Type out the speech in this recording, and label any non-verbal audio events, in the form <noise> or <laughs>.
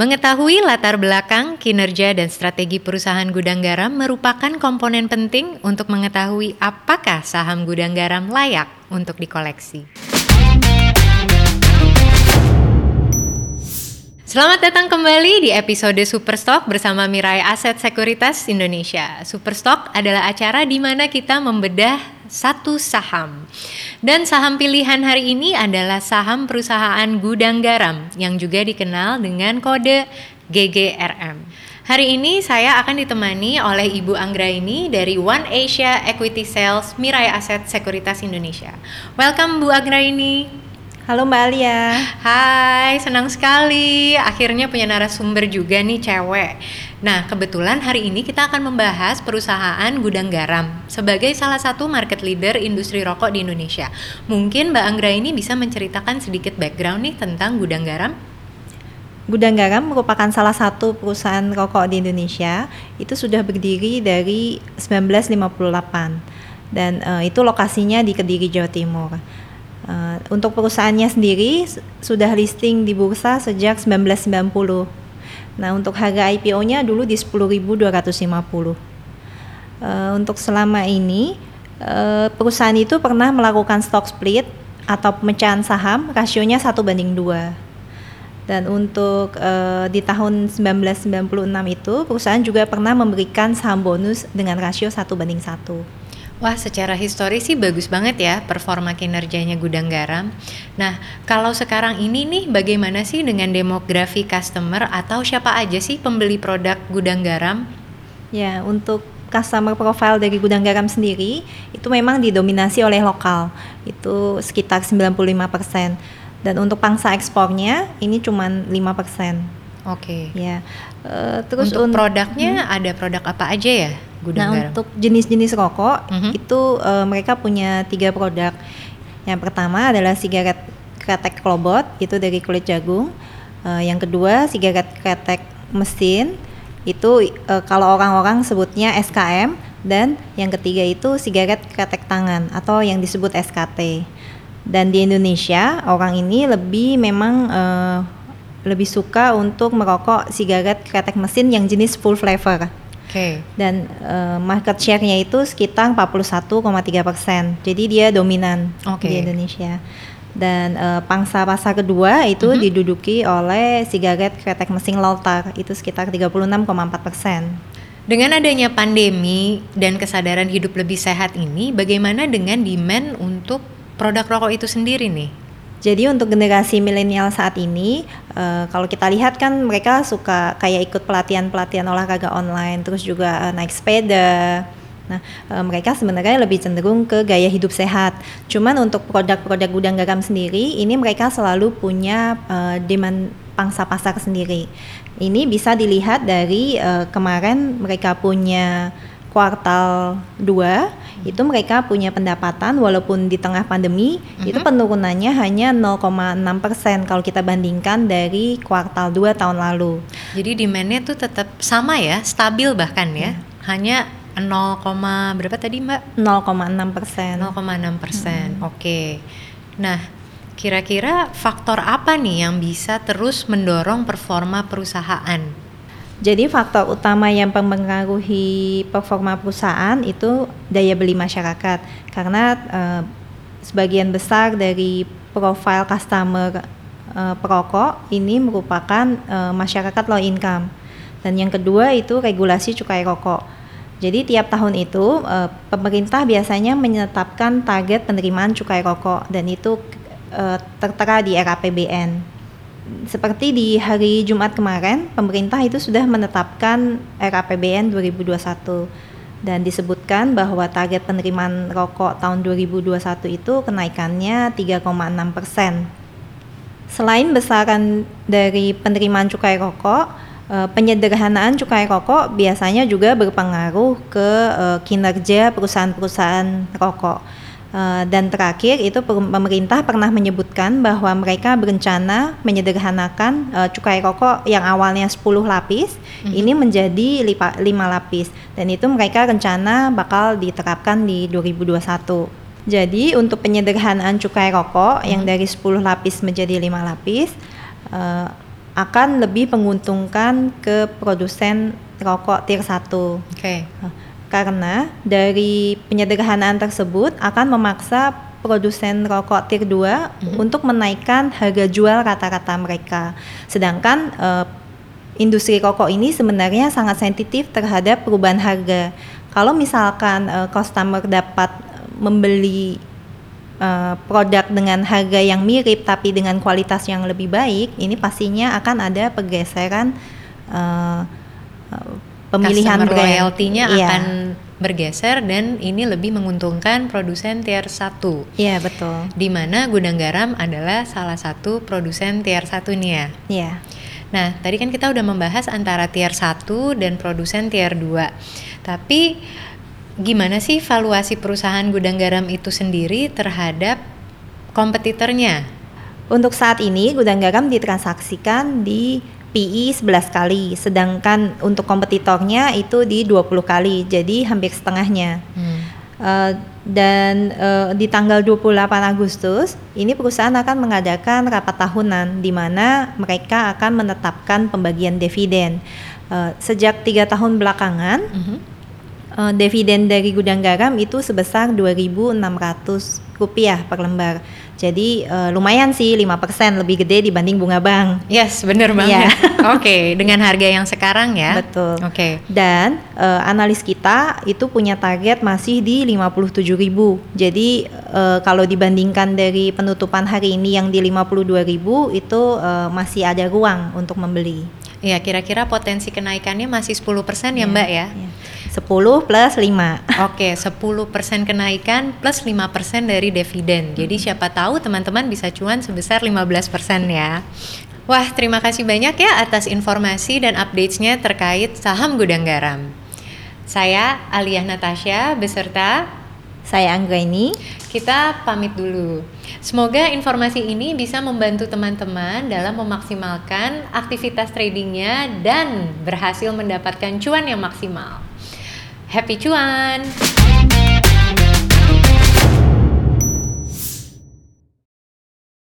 Mengetahui latar belakang, kinerja, dan strategi perusahaan gudang garam merupakan komponen penting untuk mengetahui apakah saham gudang garam layak untuk dikoleksi. Selamat datang kembali di episode Superstock bersama Mirai Aset Sekuritas Indonesia. Superstock adalah acara di mana kita membedah satu saham. Dan saham pilihan hari ini adalah saham perusahaan gudang garam yang juga dikenal dengan kode GGRM. Hari ini saya akan ditemani oleh Ibu Anggraini dari One Asia Equity Sales Mirai Aset Sekuritas Indonesia. Welcome Bu Anggraini. Halo Mbak Alia. Hai, senang sekali. Akhirnya punya narasumber juga nih cewek. Nah, kebetulan hari ini kita akan membahas perusahaan Gudang Garam sebagai salah satu market leader industri rokok di Indonesia. Mungkin Mbak Anggra ini bisa menceritakan sedikit background nih tentang Gudang Garam. Gudang Garam merupakan salah satu perusahaan rokok di Indonesia. Itu sudah berdiri dari 1958 dan uh, itu lokasinya di Kediri, Jawa Timur. Uh, untuk perusahaannya sendiri sudah listing di bursa sejak 1990. Nah, untuk harga IPO-nya dulu di 10.250. Uh, eh, untuk selama ini uh, perusahaan itu pernah melakukan stock split atau pemecahan saham rasionya satu banding dua. Dan untuk uh, di tahun 1996 itu perusahaan juga pernah memberikan saham bonus dengan rasio satu banding satu. Wah, secara historis sih bagus banget ya performa kinerjanya gudang garam. Nah, kalau sekarang ini nih bagaimana sih dengan demografi customer atau siapa aja sih pembeli produk gudang garam? Ya, untuk customer profile dari gudang garam sendiri itu memang didominasi oleh lokal. Itu sekitar 95%. Dan untuk pangsa ekspornya ini cuma 5%. Oke. Okay. Ya. Uh, terus untuk un produknya hmm. ada produk apa aja ya? Gudang nah, garam? untuk jenis-jenis rokok mm -hmm. itu uh, mereka punya tiga produk. Yang pertama adalah sigaret kretek klobot itu dari kulit jagung. Uh, yang kedua sigaret kretek mesin itu uh, kalau orang-orang sebutnya SKM dan yang ketiga itu sigaret kretek tangan atau yang disebut SKT. Dan di Indonesia orang ini lebih memang uh, lebih suka untuk merokok sigaret kretek mesin yang jenis full flavor. Okay. Dan uh, market share-nya itu sekitar 41,3 persen. Jadi dia dominan okay. di Indonesia. Dan uh, pangsa pasar kedua itu mm -hmm. diduduki oleh sigaret kretek mesin Loltar itu sekitar 36,4 persen. Dengan adanya pandemi dan kesadaran hidup lebih sehat ini, bagaimana dengan demand untuk produk rokok itu sendiri nih? Jadi untuk generasi milenial saat ini, uh, kalau kita lihat kan mereka suka kayak ikut pelatihan-pelatihan olahraga online, terus juga uh, naik sepeda. Nah, uh, mereka sebenarnya lebih cenderung ke gaya hidup sehat. Cuman untuk produk-produk gudang garam sendiri, ini mereka selalu punya uh, demand pangsa pasar sendiri. Ini bisa dilihat dari uh, kemarin mereka punya kuartal 2 itu mereka punya pendapatan walaupun di tengah pandemi mm-hmm. itu penurunannya hanya 0,6 persen kalau kita bandingkan dari kuartal 2 tahun lalu. Jadi demandnya tuh tetap sama ya, stabil bahkan ya, mm. hanya 0, berapa tadi mbak? 0,6 persen. 0,6 persen, mm. oke. Nah, kira-kira faktor apa nih yang bisa terus mendorong performa perusahaan? Jadi faktor utama yang mempengaruhi performa perusahaan itu daya beli masyarakat. Karena uh, sebagian besar dari profil customer uh, perokok ini merupakan uh, masyarakat low income. Dan yang kedua itu regulasi cukai rokok. Jadi tiap tahun itu uh, pemerintah biasanya menetapkan target penerimaan cukai rokok. Dan itu uh, tertera di RAPBN seperti di hari Jumat kemarin, pemerintah itu sudah menetapkan RAPBN 2021 dan disebutkan bahwa target penerimaan rokok tahun 2021 itu kenaikannya 3,6 persen. Selain besaran dari penerimaan cukai rokok, eh, penyederhanaan cukai rokok biasanya juga berpengaruh ke eh, kinerja perusahaan-perusahaan rokok Uh, dan terakhir itu pemerintah pernah menyebutkan bahwa mereka berencana menyederhanakan uh, cukai rokok yang awalnya 10 lapis mm-hmm. ini menjadi 5 lapis dan itu mereka rencana bakal diterapkan di 2021. Jadi untuk penyederhanaan cukai rokok mm-hmm. yang dari 10 lapis menjadi 5 lapis uh, akan lebih menguntungkan ke produsen rokok tier 1. Oke. Okay. Karena dari penyederhanaan tersebut akan memaksa produsen rokok tier 2 mm-hmm. untuk menaikkan harga jual rata-rata mereka. Sedangkan uh, industri rokok ini sebenarnya sangat sensitif terhadap perubahan harga. Kalau misalkan uh, customer dapat membeli uh, produk dengan harga yang mirip tapi dengan kualitas yang lebih baik, ini pastinya akan ada pergeseran uh, pemilihan Customer royalty-nya iya. akan bergeser dan ini lebih menguntungkan produsen tier 1. Iya, betul. Di mana gudang garam adalah salah satu produsen tier 1 nih ya. Iya. Nah, tadi kan kita udah membahas antara tier 1 dan produsen tier 2. Tapi gimana sih valuasi perusahaan gudang garam itu sendiri terhadap kompetitornya? Untuk saat ini gudang garam ditransaksikan di PI 11 kali, sedangkan untuk kompetitornya itu di 20 kali, jadi hampir setengahnya. Hmm. Uh, dan uh, di tanggal 28 Agustus ini perusahaan akan mengadakan rapat tahunan di mana mereka akan menetapkan pembagian dividen. Uh, sejak tiga tahun belakangan, uh -huh. uh, dividen dari gudang garam itu sebesar 2.600 rupiah per lembar. Jadi uh, lumayan sih 5% lebih gede dibanding bunga bank. Yes, bener banget. Yeah. <laughs> Oke, okay, dengan harga yang sekarang ya. Betul. Oke. Okay. Dan uh, analis kita itu punya target masih di 57.000. Jadi uh, kalau dibandingkan dari penutupan hari ini yang di 52.000 itu uh, masih ada ruang untuk membeli. Iya, kira-kira potensi kenaikannya masih 10% ya, ya Mbak ya. ya. 10 plus 5. Oke, 10% kenaikan plus 5% dari dividen. Jadi siapa tahu teman-teman bisa cuan sebesar 15% ya. Wah, terima kasih banyak ya atas informasi dan updates-nya terkait saham Gudang Garam. Saya Aliyah Natasha beserta saya Anggraini. Kita pamit dulu. Semoga informasi ini bisa membantu teman-teman dalam memaksimalkan aktivitas tradingnya dan berhasil mendapatkan cuan yang maksimal. Happy cuan!